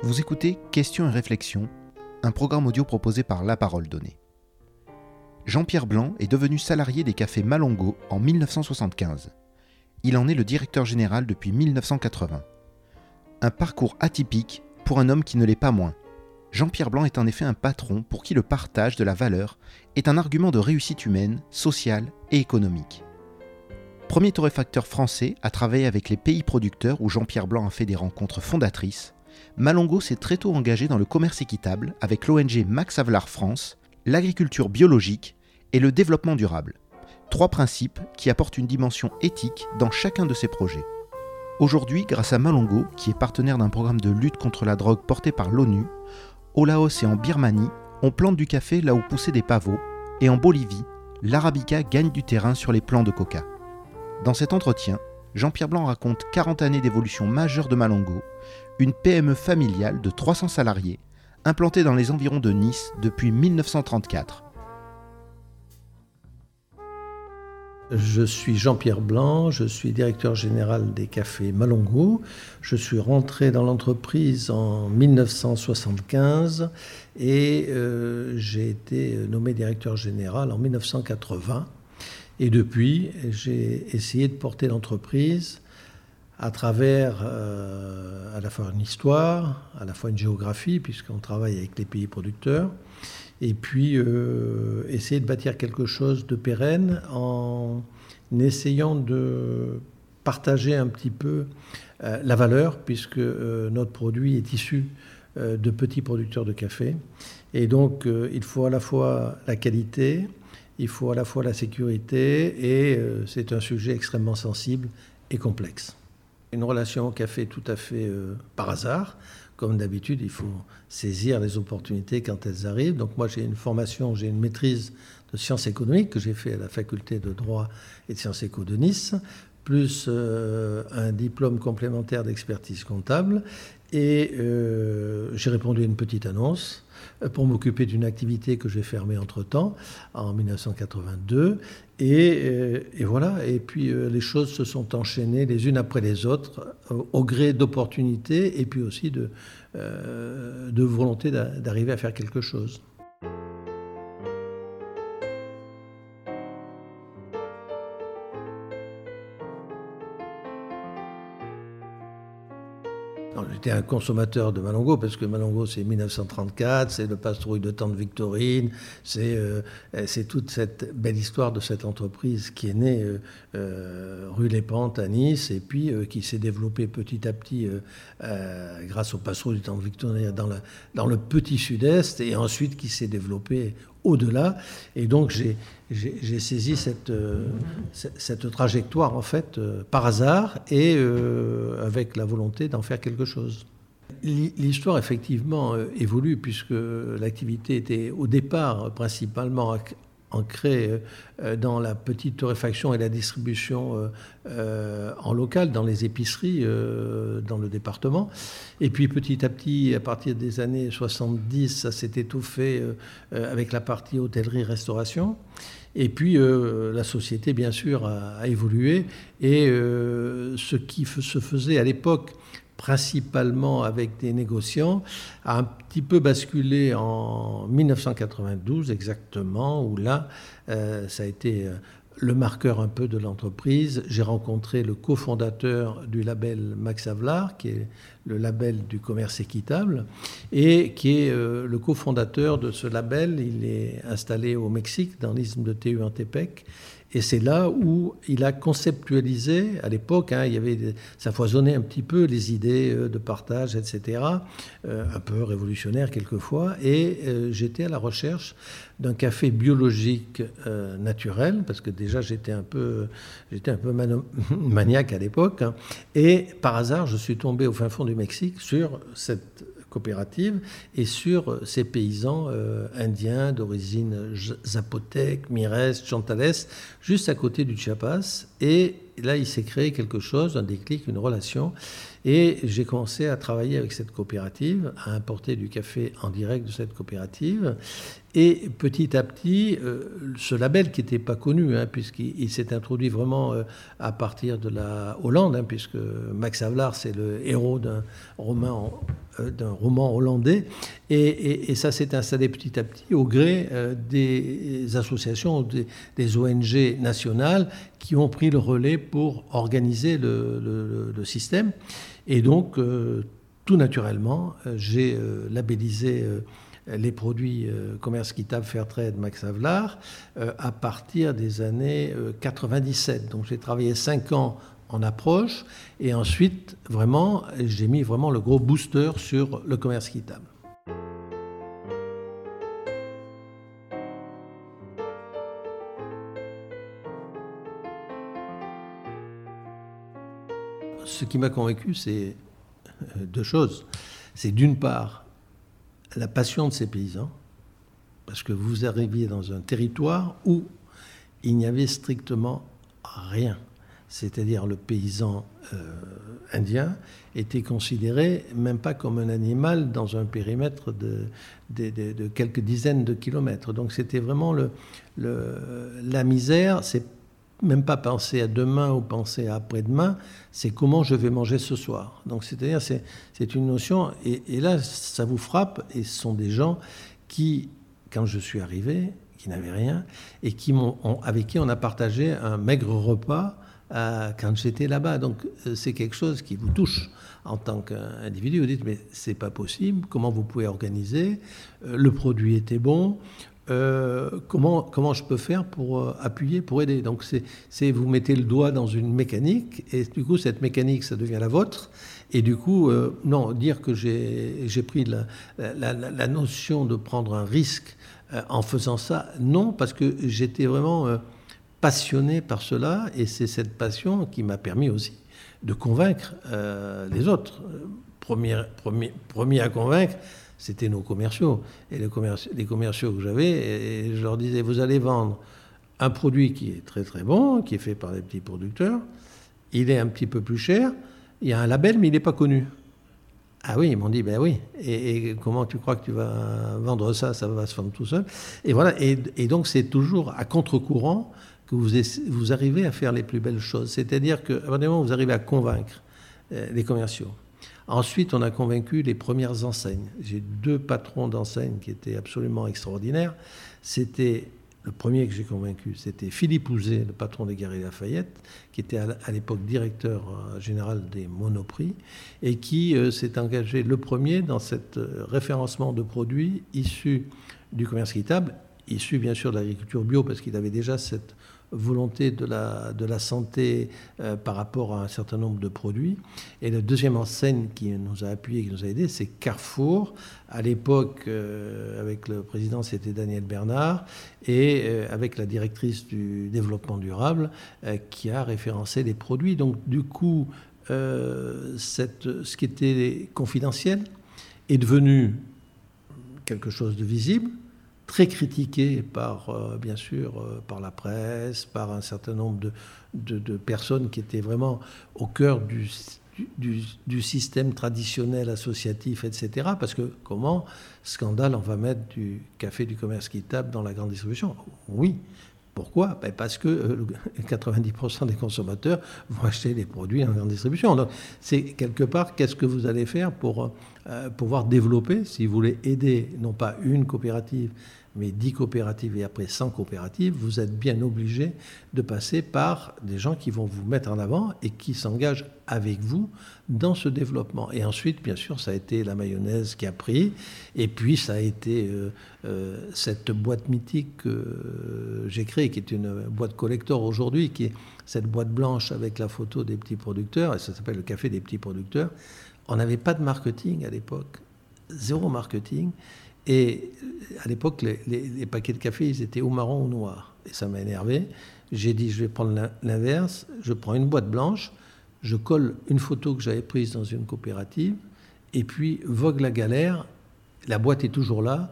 Vous écoutez Questions et réflexions, un programme audio proposé par La Parole Donnée. Jean-Pierre Blanc est devenu salarié des cafés Malongo en 1975. Il en est le directeur général depuis 1980. Un parcours atypique pour un homme qui ne l'est pas moins. Jean-Pierre Blanc est en effet un patron pour qui le partage de la valeur est un argument de réussite humaine, sociale et économique. Premier torréfacteur français à travailler avec les pays producteurs où Jean-Pierre Blanc a fait des rencontres fondatrices, Malongo s'est très tôt engagé dans le commerce équitable avec l'ONG Max Havelaar France, l'agriculture biologique et le développement durable. Trois principes qui apportent une dimension éthique dans chacun de ses projets. Aujourd'hui, grâce à Malongo, qui est partenaire d'un programme de lutte contre la drogue porté par l'ONU, au Laos et en Birmanie, on plante du café là où poussaient des pavots, et en Bolivie, l'arabica gagne du terrain sur les plants de coca. Dans cet entretien, Jean-Pierre Blanc raconte 40 années d'évolution majeure de Malongo, une PME familiale de 300 salariés, implantée dans les environs de Nice depuis 1934. Je suis Jean-Pierre Blanc, je suis directeur général des cafés Malongo. Je suis rentré dans l'entreprise en 1975 et euh, j'ai été nommé directeur général en 1980. Et depuis, j'ai essayé de porter l'entreprise à travers euh, à la fois une histoire, à la fois une géographie, puisqu'on travaille avec les pays producteurs, et puis euh, essayer de bâtir quelque chose de pérenne en essayant de partager un petit peu euh, la valeur, puisque notre produit est issu de petits producteurs de café. Et donc, il faut à la fois la qualité, il faut à la fois la sécurité, et c'est un sujet extrêmement sensible et complexe. Une relation qui a fait tout à fait euh, par hasard. Comme d'habitude, il faut saisir les opportunités quand elles arrivent. Donc moi, j'ai une formation, j'ai une maîtrise de sciences économiques que j'ai fait à la faculté de droit et de sciences éco de Nice, plus euh, un diplôme complémentaire d'expertise comptable. Et euh, j'ai répondu à une petite annonce pour m'occuper d'une activité que j'ai fermée entre-temps, en 1982. Euh, et, voilà, et puis euh, les choses se sont enchaînées les unes après les autres, au, gré d'opportunités et puis aussi de, euh, de volonté d'arriver à faire quelque chose. J'étais un consommateur de Malongo parce que Malongo c'est 1934, c'est le pastrouille de Tante Victorine, euh, c'est toute cette belle histoire de cette entreprise qui est née euh, euh, rue Les Pentes à Nice et puis qui s'est développée petit à petit grâce au pastrouille de Tante Victorine dans, dans le petit sud-est et ensuite qui s'est développée au-delà. Et donc j'ai saisi cette, euh, cette, trajectoire en fait euh, par hasard et euh, avec la volonté d'en faire quelque chose. L'histoire effectivement évolue puisque l'activité était au départ principalement ancré euh, dans la petite torréfaction et la distribution euh, euh, en local, dans les épiceries, dans le département. Et puis petit à petit, à partir des années 70, ça s'est étouffé avec la partie hôtellerie-restauration. Et puis la société, bien sûr, a, évolué. Et ce qui se faisait à l'époque principalement avec des négociants, a un petit peu basculé en 1992 exactement, où là, euh, ça a été euh, le marqueur un peu de l'entreprise. J'ai rencontré le cofondateur du label Max Havelaar, qui est le label du commerce équitable, et qui est euh, le cofondateur de ce label. Il est installé au Mexique, dans l'isthme de Tehuantepec. Et c'est là où il a conceptualisé, à l'époque, hein, il y avait, ça foisonnait un petit peu les idées euh, de partage, etc., euh, un peu révolutionnaire quelquefois, et euh, j'étais à la recherche d'un café biologique naturel, parce que déjà j'étais un peu, j'étais un peu maniaque à l'époque, hein, et par hasard je suis tombé au fin fond du Mexique sur cette coopérative et sur ces paysans euh, indiens d'origine zapotèque, mires, chantales, juste à côté du Chiapas. Et là, il s'est créé quelque chose, un déclic, une relation. Et j'ai commencé à travailler avec cette coopérative, à importer du café en direct de cette coopérative. Et petit à petit, euh, ce label qui n'était pas connu, hein, puisqu'il s'est introduit vraiment euh, à partir de la Hollande, hein, puisque Max Havelaar, c'est le héros d'un roman, euh, roman hollandais. Et, ça s'est installé petit à petit au gré des associations, des, ONG nationales qui ont pris le relais pour organiser le système. Et donc, tout naturellement, j'ai labellisé les produits euh, commerce quittable Fairtrade Max Havelaar euh, à partir des années 97. Euh, Donc j'ai travaillé 5 ans en approche et ensuite vraiment j'ai mis vraiment le gros booster sur le commerce quittable. Ce qui m'a convaincu, c'est deux choses. C'est d'une part la passion de ces paysans, parce que vous arriviez dans un territoire où il n'y avait strictement rien. C'est-à-dire le paysan euh, indien était considéré même pas comme un animal dans un périmètre de, quelques dizaines de kilomètres. Donc c'était vraiment le, la misère, c'est même pas penser à demain ou penser à après-demain, c'est comment je vais manger ce soir. Donc c'est-à-dire c'est une notion, et, là ça vous frappe, et ce sont des gens qui, quand je suis arrivé, qui n'avaient rien, et qui avec qui on a partagé un maigre repas euh, quand j'étais là-bas. Donc euh, c'est quelque chose qui vous touche en tant qu'individu. Vous dites mais c'est pas possible. Comment vous pouvez organiser? Euh, Le produit était bon. Euh, comment, comment je peux faire pour euh, appuyer, pour aider? Donc c'est vous mettez le doigt dans une mécanique et du coup cette mécanique ça devient la vôtre. Et du coup, euh, non, dire que j'ai pris la, la, notion de prendre un risque en faisant ça, non, parce que j'étais vraiment passionné par cela et c'est cette passion qui m'a permis aussi de convaincre les autres. Premier, premier, premier à convaincre, c'était nos commerciaux. Et les, commerciaux que j'avais, je leur disais, vous allez vendre un produit qui est très très bon, qui est fait par des petits producteurs, il est un petit peu plus cher, il y a un label, mais il n'est pas connu. Ah oui, ils m'ont dit, ben oui. Et, comment tu crois que tu vas vendre ça? Ça va se vendre tout seul. Et voilà. Et, donc, c'est toujours à contre-courant que vous, vous arrivez à faire les plus belles choses. C'est-à-dire qu'à un moment, vous arrivez à convaincre euh, les commerciaux. Ensuite, on a convaincu les premières enseignes. J'ai deux patrons d'enseignes qui étaient absolument extraordinaires. C'était le premier que j'ai convaincu, c'était Philippe Ouzet, le patron des Galeries Lafayette, qui était à l'époque directeur euh, général des Monoprix et qui euh, s'est engagé le premier dans cet euh, référencement de produits issus du commerce équitable, issus bien sûr de l'agriculture bio, parce qu'il avait déjà cette volonté de la, de la santé euh, par rapport à un certain nombre de produits. Et la deuxième enseigne qui nous a appuyé, qui nous a aidé, c'est Carrefour. À l'époque, euh, avec le président, c'était Daniel Bernard, et euh, avec la directrice du développement durable, qui a référencé les produits. Donc, du coup, cette, ce qui était confidentiel est devenu quelque chose de visible très critiqué par, euh, bien sûr, euh, par la presse, par un certain nombre de, de, personnes qui étaient vraiment au cœur du, du, système traditionnel associatif, etc. Parce que comment, scandale, on va mettre du café du commerce quittable dans la grande distribution? Oui. Pourquoi? Ben Parce que 90% euh, des consommateurs vont acheter les produits en grande distribution. Donc, c'est quelque part, qu'est-ce que vous allez faire pour pouvoir développer, si vous voulez aider non pas une coopérative, mais 10 coopératives et après 100 coopératives, vous êtes bien obligé de passer par des gens qui vont vous mettre en avant et qui s'engagent avec vous dans ce développement. Et ensuite, bien sûr, ça a été la mayonnaise qui a pris, et puis ça a été euh, euh, cette boîte mythique que j'ai créée, qui est une boîte collector aujourd'hui, qui est cette boîte blanche avec la photo des petits producteurs, et ça s'appelle le café des petits producteurs. On n'avait pas de marketing à l'époque, zéro marketing. Et à l'époque, les, paquets de café, ils étaient au marron ou noir. Et ça m'a énervé. J'ai dit, je vais prendre l'inverse. Je prends une boîte blanche, je colle une photo que j'avais prise dans une coopérative, et puis vogue la galère. La boîte est toujours là.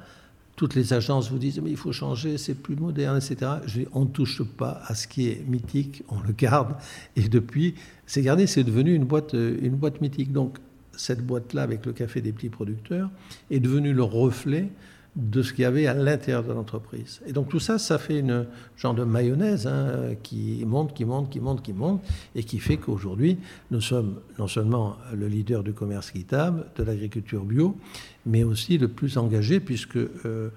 toutes les agences vous disent mais il faut changer, c'est plus moderne, etc. Je dis, on ne touche pas à ce qui est mythique, on le garde. Et depuis, c'est gardé, c'est devenu une boîte, une boîte mythique. Donc cette boîte-là, avec le café des petits producteurs, est devenue le reflet de ce qu'il y avait à l'intérieur de l'entreprise. Et donc tout ça, ça fait une genre de mayonnaise hein, qui monte, qui monte, qui monte, qui monte, et qui fait qu'aujourd'hui, nous sommes non seulement le leader du commerce équitable, de l'agriculture bio, mais aussi le plus engagé, puisque euh,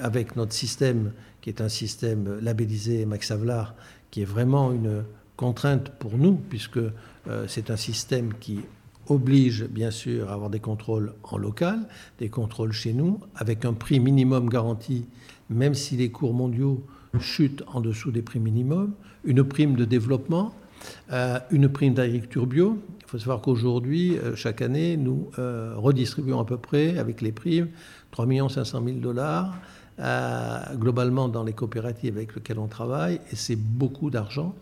avec notre système, qui est un système labellisé Max Havelaar, qui est vraiment une contrainte pour nous, puisque euh, c'est un système qui oblige bien sûr à avoir des contrôles en local, des contrôles chez nous, avec un prix minimum garanti, même si les cours mondiaux chutent en dessous des prix minimums, une prime de développement, euh, une prime d'agriculture bio. Il faut savoir qu'aujourd'hui, euh, chaque année, nous euh, redistribuons à peu près, avec les primes, 3 500 000 dollars. globalement dans les coopératives avec lesquelles on travaille, et c'est beaucoup d'argent.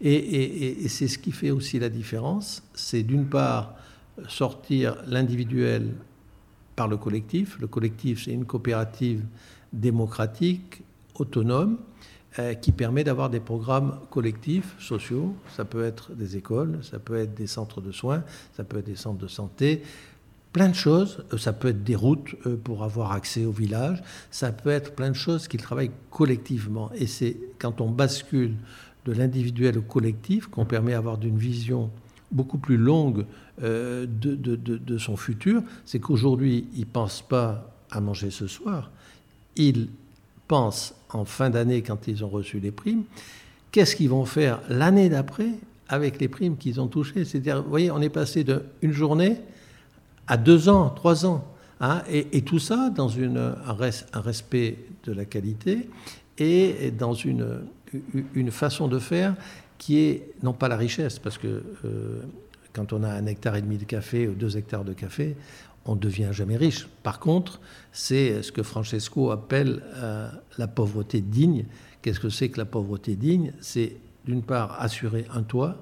et c'est ce qui fait aussi la différence. C'est d'une part sortir l'individuel par le collectif. Le collectif, c'est une coopérative démocratique, autonome, euh, qui permet d'avoir des programmes collectifs, sociaux. Ça peut être des écoles, ça peut être des centres de soins, ça peut être des centres de santé, plein de choses. Euh, ça peut être des routes euh, pour avoir accès au village. Ça peut être plein de choses qui travaillent collectivement. Et c'est quand on bascule de l'individuel au collectif qu'on permet d'avoir d'une vision beaucoup plus longue euh, de, de, son futur, c'est qu'aujourd'hui, ils ne pensent pas à manger ce soir, ils pensent en fin d'année, quand ils ont reçu les primes, qu'est-ce qu'ils vont faire l'année d'après avec les primes qu'ils ont touchées? C'est-à-dire, vous voyez, on est passé d'une journée à deux ans, trois ans. Hein, et, tout ça dans une, un, respect de la qualité et dans une, une façon de faire qui est non pas la richesse, parce que euh, quand on a un hectare et demi de café ou deux hectares de café, on ne devient jamais riche. Par contre, c'est ce que Francesco appelle euh, la pauvreté digne. Qu'est-ce que c'est que la pauvreté digne? C'est d'une part assurer un toit,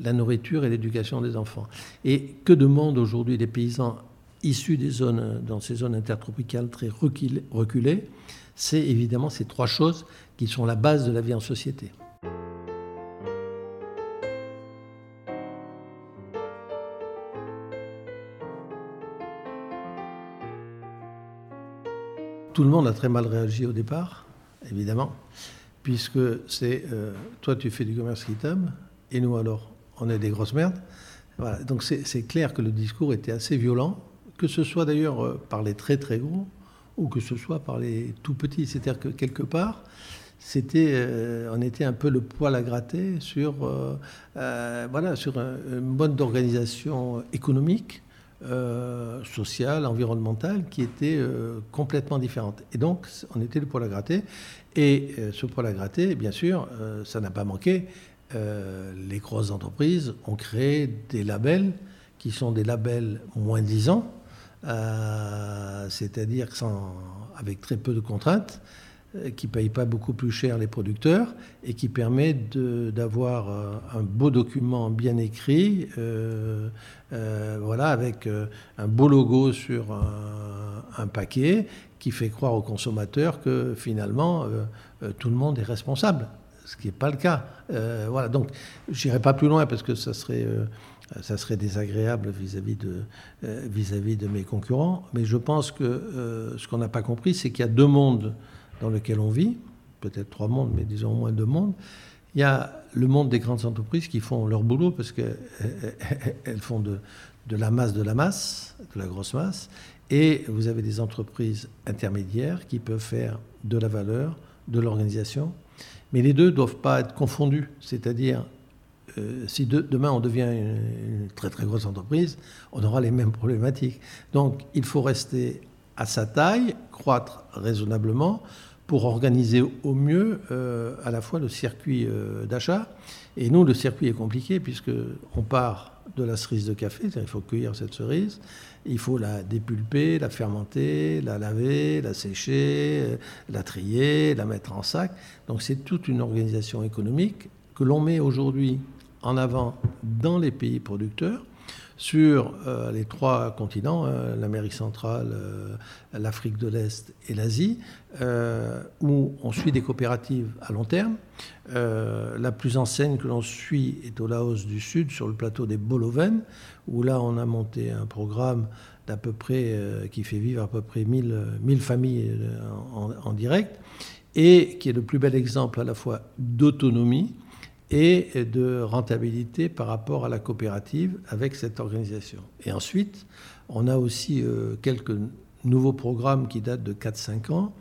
la nourriture et l'éducation des enfants. Et que demandent aujourd'hui les paysans issus des zones, dans ces zones intertropicales très reculées? C'est évidemment ces trois choses qui sont la base de la vie en société. Tout le monde a très mal réagi au départ, évidemment, puisque c'est euh, toi tu fais du commerce équitable et nous alors on est des grosses merdes. Donc c'est clair que le discours était assez violent, que ce soit d'ailleurs euh, par les très très gros ou que ce soit par les tout petits. C'est-à-dire que quelque part, c'était, euh, on était un peu le poil à gratter sur, voilà, sur une bonne organisation économique euh, sociale, environnementale, qui était euh, complètement différente. Et donc, on était le poil à gratter. Et euh, ce poil à gratter, bien sûr, ça n'a pas manqué. les grosses entreprises ont créé des labels qui sont des labels moins disants, c'est-à-dire avec très peu de contraintes. Euh, qui ne paye pas beaucoup plus cher les producteurs et qui permet d'avoir euh, un beau document bien écrit, euh, voilà, avec un beau logo sur un, paquet qui fait croire aux consommateurs que finalement tout le monde est responsable, ce qui n'est pas le cas. voilà, donc je n'irai pas plus loin parce que ça serait ça serait désagréable vis-à-vis de, vis -vis de mes concurrents. Mais je pense que ce qu'on n'a pas compris, c'est qu'il y a deux mondes dans lequel on vit, peut-être trois mondes, mais disons au moins deux mondes. Il y a le monde des grandes entreprises qui font leur boulot parce qu'elles font de, de la masse de la masse, de la grosse masse, et vous avez des entreprises intermédiaires qui peuvent faire de la valeur, de l'organisation, mais les deux ne doivent pas être confondus. C'est-à-dire, euh, si demain on devient une, très très grosse entreprise, on aura les mêmes problématiques. Donc il faut rester à sa taille, croître raisonnablement, pour organiser au mieux euh, à la fois le circuit euh, d'achat. Et nous, le circuit est compliqué puisqu'on part de la cerise de café, il faut cueillir cette cerise, il faut la dépulper, la fermenter, la laver, la sécher, euh, la trier, la mettre en sac. Donc c'est toute une organisation économique que l'on met aujourd'hui en avant dans les pays producteurs sur les trois continents, hein, l'Amérique centrale, l'Afrique de l'Est et l'Asie, où on suit des coopératives à long terme. la plus ancienne que l'on suit est au Laos du Sud, sur le plateau des Boloven, où là on a monté un programme d'à peu près, qui fait vivre à peu près 1000, 1000 familles en direct et qui est le plus bel exemple à la fois d'autonomie et de rentabilité par rapport à la coopérative avec cette organisation. Et ensuite, on a aussi euh, quelques nouveaux programmes qui datent de 4-5 ans,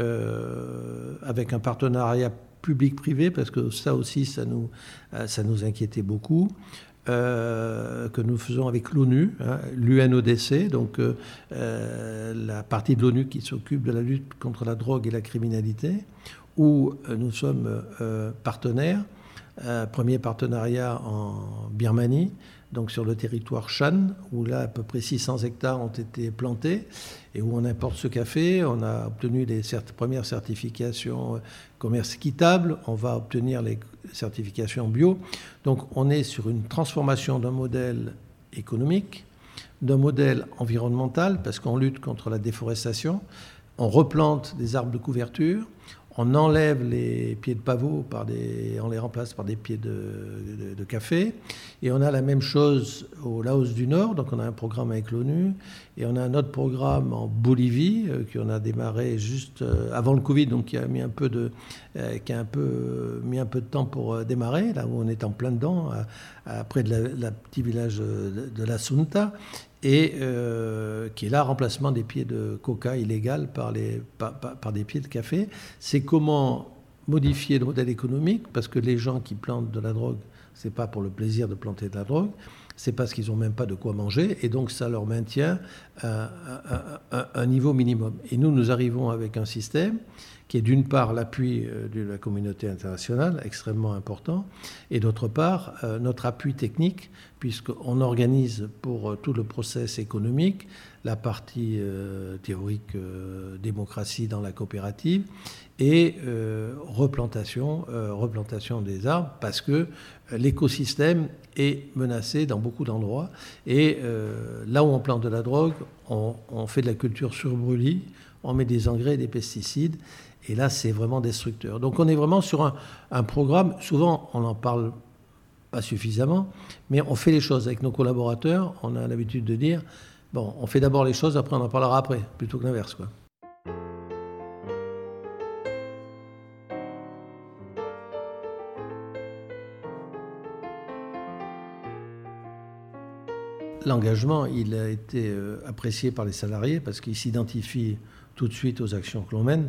euh, avec un partenariat public-privé, parce que ça aussi, ça nous, ça nous inquiétait beaucoup. Euh, que nous faisons avec l'ONU, hein, l'UNODC, donc la partie de l'ONU qui s'occupe de la lutte contre la drogue et la criminalité, où nous sommes partenaires. Premier partenariat en Birmanie, donc sur le territoire Shan, où là à peu près 600 hectares ont été plantés et où on importe ce café. On a obtenu les premières certifications euh, commerce équitable, on va obtenir les certifications bio. Donc on est sur une transformation d'un modèle économique, d'un modèle environnemental, parce qu'on lutte contre la déforestation, on replante des arbres de couverture, on enlève les pieds de pavot, par des, on les remplace par des pieds de, café. Et on a la même chose au Laos du Nord, donc on a un programme avec l'ONU. Et on a un autre programme en Bolivie, euh, qu'on a démarré juste euh, avant le Covid, donc qui a mis un peu de, euh, qui a un peu, mis un peu de temps pour démarrer, là où on est en plein dedans, près de la, petit village de, la Sunta et euh, qui est là, remplacement des pieds de coca illégal par, les, par, des pieds de café. C'est comment modifier le modèle économique, parce que les gens qui plantent de la drogue, c'est pas pour le plaisir de planter de la drogue, c'est parce qu'ils n'ont même pas de quoi manger, et donc ça leur maintient un, un, niveau minimum. Et nous, nous arrivons avec un système qui est d'une part l'appui euh, de la communauté internationale, extrêmement important, et d'autre part euh, notre appui technique, puisqu'on organise pour euh, tout le process économique la partie théorique démocratie dans la coopérative et replantation, replantation des arbres, parce que l'écosystème est menacé dans beaucoup d'endroits. Et là où on plante de la drogue, on, fait de la culture sur brûlis, on met des engrais et des pesticides. Et là, c'est vraiment destructeur. Donc on est vraiment sur un, programme, souvent on n'en parle pas suffisamment, mais on fait les choses avec nos collaborateurs. On a l'habitude de dire, bon, on fait d'abord les choses, après on en parlera après, plutôt que l'inverse. Quoi. L'engagement, il a été euh, apprécié par les salariés parce qu'ils s'identifient tout de suite aux actions que l'on mène.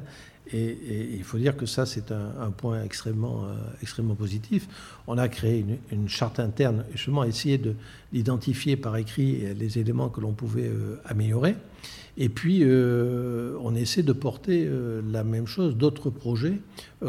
Et, il faut dire que ça, c'est un, point extrêmement, euh, extrêmement positif. On a créé une, charte interne, justement, essayer d'identifier par écrit les éléments que l'on pouvait euh, améliorer. Et puis, euh, on essaie de porter la même chose, d'autres projets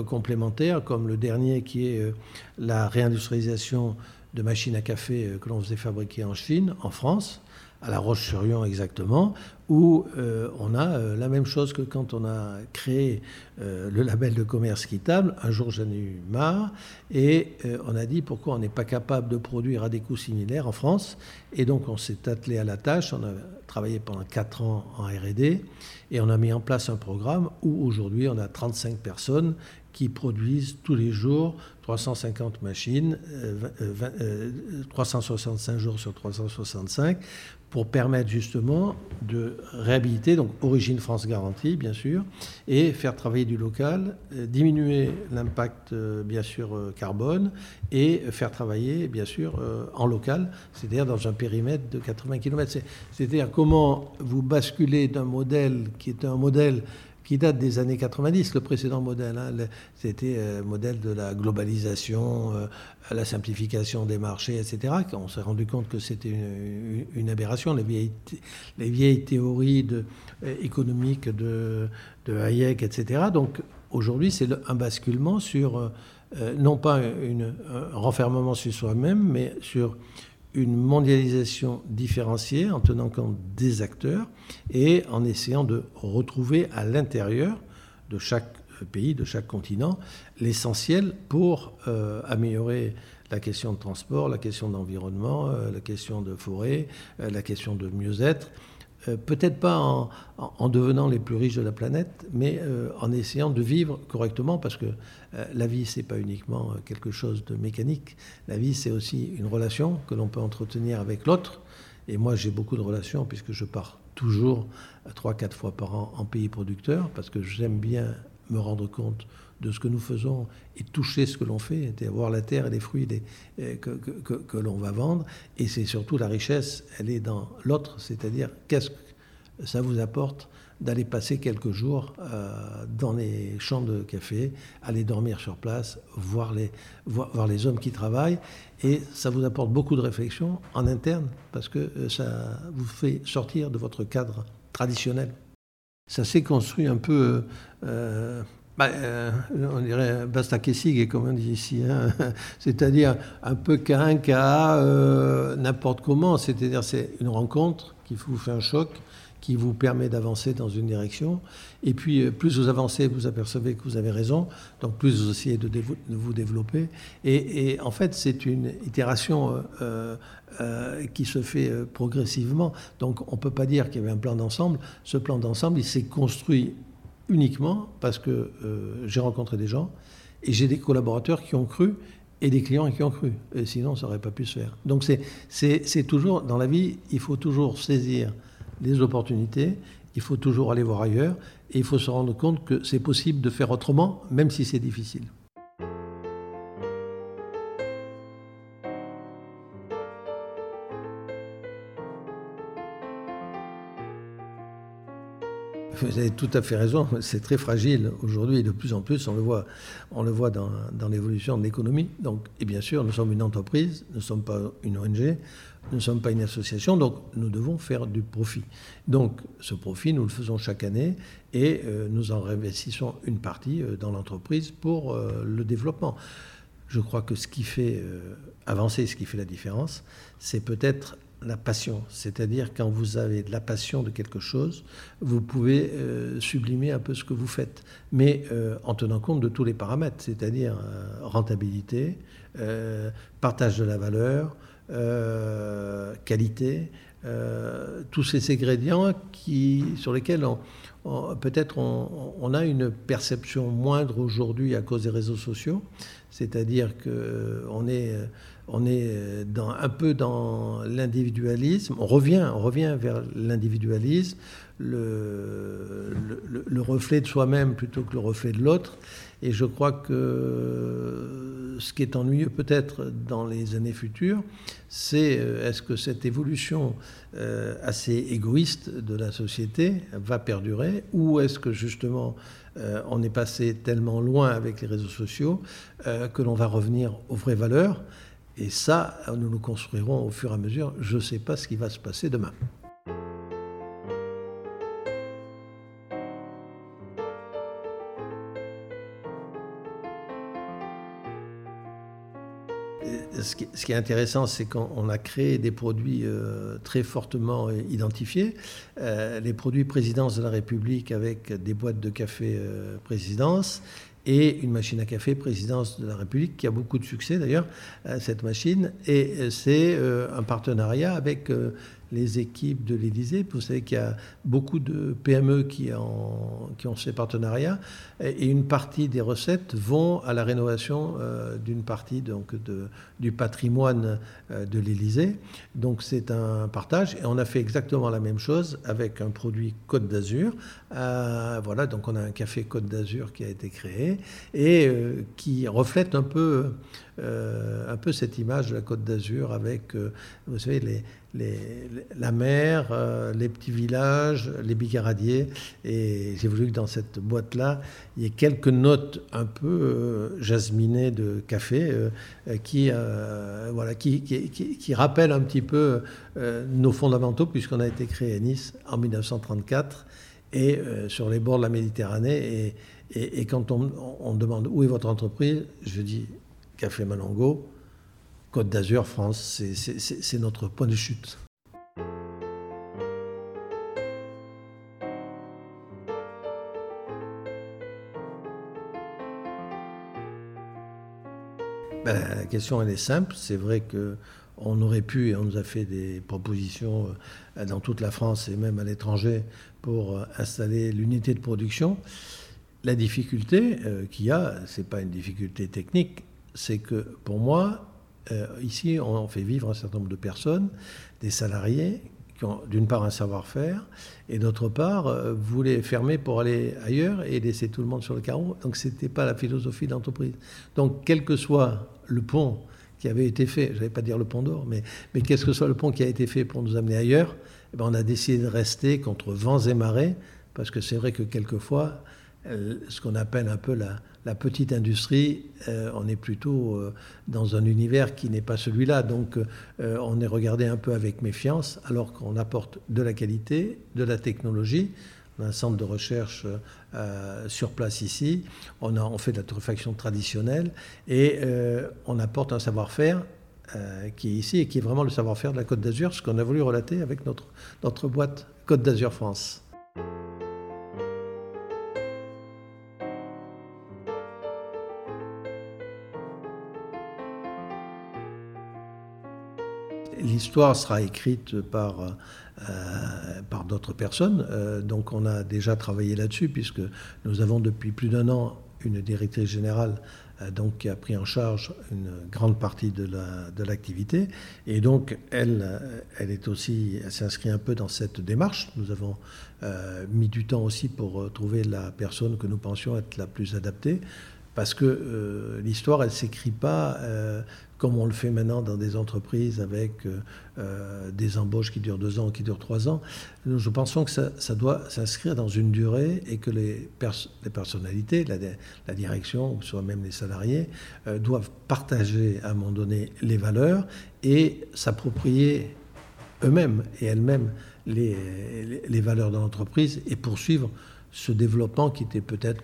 complémentaires, comme le dernier qui est la réindustrialisation de machines à café que l'on faisait fabriquer en Chine, en France à La Roche-sur-Yon exactement, où euh, on a euh, la même chose que quand on a créé euh, le label de commerce quittable. Un jour, j'en ai eu marre et on a dit pourquoi on n'est pas capable de produire à des coûts similaires en France. Et donc, on s'est attelé à la tâche. On a travaillé pendant 4 ans en RD et on a mis en place un programme où aujourd'hui, on a 35 personnes qui produisent tous les jours 350 machines, 365 jours sur 365, pour permettre justement de réhabiliter, donc Origine France Garantie, bien sûr, et faire travailler du local, euh, diminuer l'impact, euh, bien sûr, euh, carbone, et faire travailler, bien sûr, en local, c'est-à-dire dans un périmètre de 80 km. C'est-à-dire comment vous basculez d'un modèle qui est un modèle qui date des années 90, le précédent modèle. Hein, c'était le modèle de la globalisation, la simplification des marchés, etc. On s'est rendu compte que c'était une, aberration. Les vieilles, les vieilles théories de, économiques de, de Hayek, etc. Donc aujourd'hui, c'est un basculement sur, non pas un renfermement sur soi-même, mais sur une mondialisation différenciée en tenant compte des acteurs et en essayant de retrouver à l'intérieur de chaque pays, de chaque continent, l'essentiel pour améliorer la question de transport, la question d'environnement, la question de forêt, la question de mieux-être. Peut-être pas en, devenant les plus riches de la planète, mais en essayant de vivre correctement, parce que la vie, c'est pas uniquement quelque chose de mécanique. La vie, c'est aussi une relation que l'on peut entretenir avec l'autre. Et moi, j'ai beaucoup de relations, puisque je pars toujours trois, quatre fois par an en pays producteur, parce que j'aime bien me rendre compte de ce que nous faisons et toucher ce que l'on fait, et voir la terre et les fruits que, que, que, l'on va vendre. Et c'est surtout la richesse, elle est dans l'autre, c'est-à-dire qu'est-ce que ça vous apporte d'aller passer quelques jours euh, dans les champs de café, aller dormir sur place, voir les, voir, les hommes qui travaillent. Et ça vous apporte beaucoup de réflexion en interne parce que euh, ça vous fait sortir de votre cadre traditionnel. Ça s'est construit un peu, euh, bah, on dirait basta et comme on dit ici, hein. c'est-à-dire un peu qu'un cas, n'importe comment, c'est-à-dire c'est une rencontre qui vous fait un choc, qui vous permet d'avancer dans une direction. Et puis, euh, plus vous avancez, vous apercevez que vous avez raison, donc plus vous essayez de, vous développer. Et, en fait, c'est une itération euh, euh, qui se fait progressivement. Donc, on ne peut pas dire qu'il y avait un plan d'ensemble. Ce plan d'ensemble, il s'est construit uniquement parce que j'ai rencontré des gens et j'ai des collaborateurs qui ont cru et des clients qui ont cru. Et sinon, ça n'aurait pas pu se faire. Donc, c'est toujours, dans la vie, il faut toujours saisir les opportunités, il faut toujours aller voir ailleurs et il faut se rendre compte que c'est possible de faire autrement, même si c'est difficile. Vous avez tout à fait raison, c'est très fragile aujourd'hui de plus en plus on le voit, on le voit dans, dans l'évolution de l'économie. Donc, et bien sûr, nous sommes une entreprise, nous ne sommes pas une ONG, nous ne sommes pas une association, donc nous devons faire du profit. Donc ce profit, nous le faisons chaque année et euh, nous en réinvestissons une partie euh, dans l'entreprise pour euh, le développement. Je crois que ce qui fait avancer, ce qui fait la différence, c'est peut-être la passion. C'est-à-dire quand vous avez de la passion de quelque chose, vous pouvez sublimer un peu ce que vous faites, mais en tenant compte de tous les paramètres, c'est-à-dire rentabilité, partage de la valeur, euh, qualité, euh, tous ces ingrédients qui, sur lesquels peut-être on, a une perception moindre aujourd'hui à cause des réseaux sociaux, c'est-à-dire qu'on est, on est dans, un peu dans l'individualisme, on revient, on revient vers l'individualisme, le, le, reflet de soi-même plutôt que le reflet de l'autre. Et je crois que ce qui est ennuyeux peut-être dans les années futures, c'est euh, est-ce que cette évolution euh, assez égoïste de la société va perdurer ou est-ce que justement euh, on est passé tellement loin avec les réseaux sociaux que l'on va revenir aux vraies valeurs et ça, nous nous construirons au fur et à mesure. Je ne sais pas ce qui va se passer demain. Ce qui, est intéressant, c'est qu'on a créé des produits euh, très fortement identifiés. Euh, les produits présidence de la République avec des boîtes de café euh, présidence et une machine à café présidence de la République qui a beaucoup de succès d'ailleurs, cette machine. Et c'est un partenariat avec les équipes de l'Élysée. Vous savez qu'il y a beaucoup de PME qui, qui ont ces partenariats et une partie des recettes vont à la rénovation euh, d'une partie donc, de, du patrimoine euh, de l'Élysée. Donc c'est un partage et on a fait exactement la même chose avec un produit Côte d'Azur. Euh, voilà, donc on a un café Côte d'Azur qui a été créé et qui reflète un peu, un peu cette image de la Côte d'Azur avec, vous savez, la mer, euh, les petits villages, les bigaradiers. Et j'ai voulu que dans cette boîte-là, il y ait quelques notes un peu euh, jasminées de café euh, qui, voilà, qui, rappellent un petit peu nos fondamentaux, puisqu'on a été créé à Nice en 1934 et sur les bords de la Méditerranée. Et, quand on, demande où est votre entreprise, je dis Café Malango, Côte d'Azur, France. C'est notre point de chute. Ben, la question elle est simple. C'est vrai que on aurait pu et on nous a fait des propositions euh, dans toute la France et même à l'étranger pour euh, installer l'unité de production. La difficulté euh, qu'il y a, c'est pas une difficulté technique, c'est que pour moi, ici, on fait vivre un certain nombre de personnes, des salariés qui ont d'une part un savoir-faire et d'autre part voulaient fermer pour aller ailleurs et laisser tout le monde sur le carreau. Donc ce n'était pas la philosophie d'entreprise. Donc quel que soit le pont qui avait été fait, je ne vais pas dire le pont d'or, mais, mais qu'est-ce que soit le pont qui a été fait pour nous amener ailleurs, eh ben, on a décidé de rester contre vents et marées, parce que c'est vrai que quelquefois, euh, ce qu'on appelle un peu la, la petite industrie, euh, on est plutôt euh, dans un univers qui n'est pas celui-là. Donc on est regardé un peu avec méfiance, alors qu'on apporte de la qualité, de la technologie un centre de recherche euh, sur place ici. On, a, on fait de la torréfaction traditionnelle et euh, on apporte un savoir-faire euh, qui est ici et qui est vraiment le savoir-faire de la Côte d'Azur, ce qu'on a voulu relater avec notre, notre boîte Côte d'Azur France. L'histoire sera écrite par euh, par d'autres personnes. Euh, donc on a déjà travaillé là-dessus puisque nous avons depuis plus d'un an une directrice générale euh, donc, qui a pris en charge une grande partie de, l'activité. et donc, elle, elle est aussi, elle s'inscrit un peu dans cette démarche. Nous avons mis du temps aussi pour trouver la personne que nous pensions être la plus adaptée. Parce que l'histoire, elle ne s'écrit pas comme on le fait maintenant dans des entreprises avec euh, euh, des embauches qui durent deux ans, qui durent trois ans. Nous pensons que ça, doit s'inscrire dans une durée et que les, personnalités, la, direction, soit même les salariés, euh, doivent partager à un moment donné les valeurs et s'approprier eux-mêmes et elles-mêmes les, les, valeurs de l'entreprise et poursuivre ce développement qui était peut-être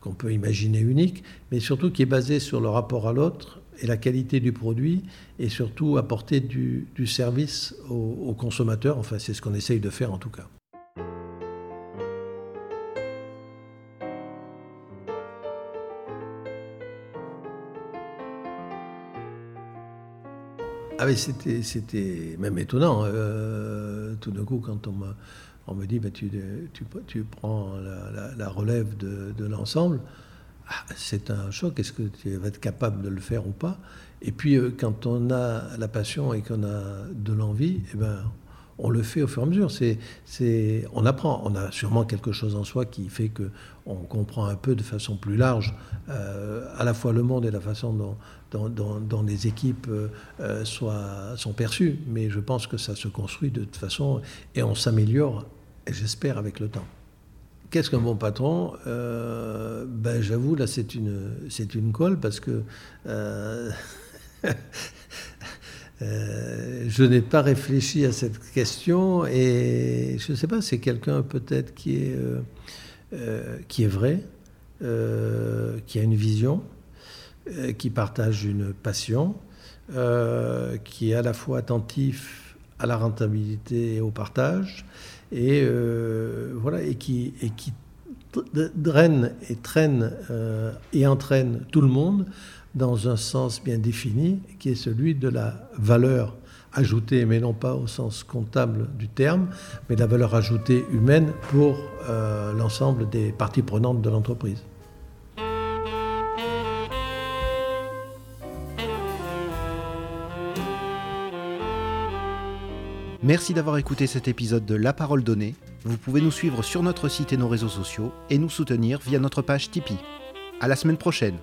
qu'on peut imaginer unique, mais surtout qui est basé sur le rapport à l'autre et la qualité du produit et surtout apporter du, service aux, consommateurs. Enfin, c'est ce qu'on essaye de faire en tout cas. Ah c'était, même étonnant. Euh, tout d'un coup, quand on me, dit, bah, tu, tu, prends la, relève de l'ensemble, ah, c'est un choc. Est-ce que tu vas être capable de le faire ou pas? Et puis, euh, quand on a la passion et qu'on a de l'envie, eh ben, on le fait au fur et à mesure. C'est, on apprend. On a sûrement quelque chose en soi qui fait que on comprend un peu de façon plus large euh, à la fois le monde et la façon dont, les équipes euh, sont perçues. Mais je pense que ça se construit de toute façon et on s'améliore, j'espère, avec le temps. Qu'est-ce qu'un bon patron? Euh, ben, J'avoue, là, c'est une, c'est une colle parce que euh, euh, je n'ai pas réfléchi à cette question et je ne sais pas, c'est quelqu'un peut-être qui est, qui est vrai, qui a une vision, qui partage une passion, qui est à la fois attentif à la rentabilité et au partage et euh, voilà qui et draine et traîne euh, et entraîne tout le monde dans un sens bien défini qui est celui de la valeur ajoutée, mais non pas au sens comptable du terme, mais la valeur ajoutée humaine pour euh, l'ensemble des parties prenantes de l'entreprise. Merci d'avoir écouté cet épisode de La Parole Donnée. Vous pouvez nous suivre sur notre site et nos réseaux sociaux et nous soutenir via notre page Tipeee. À la semaine prochaine!